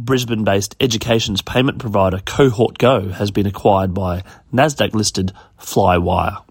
Brisbane-based educations payment provider Cohort Go has been acquired by Nasdaq-listed Flywire.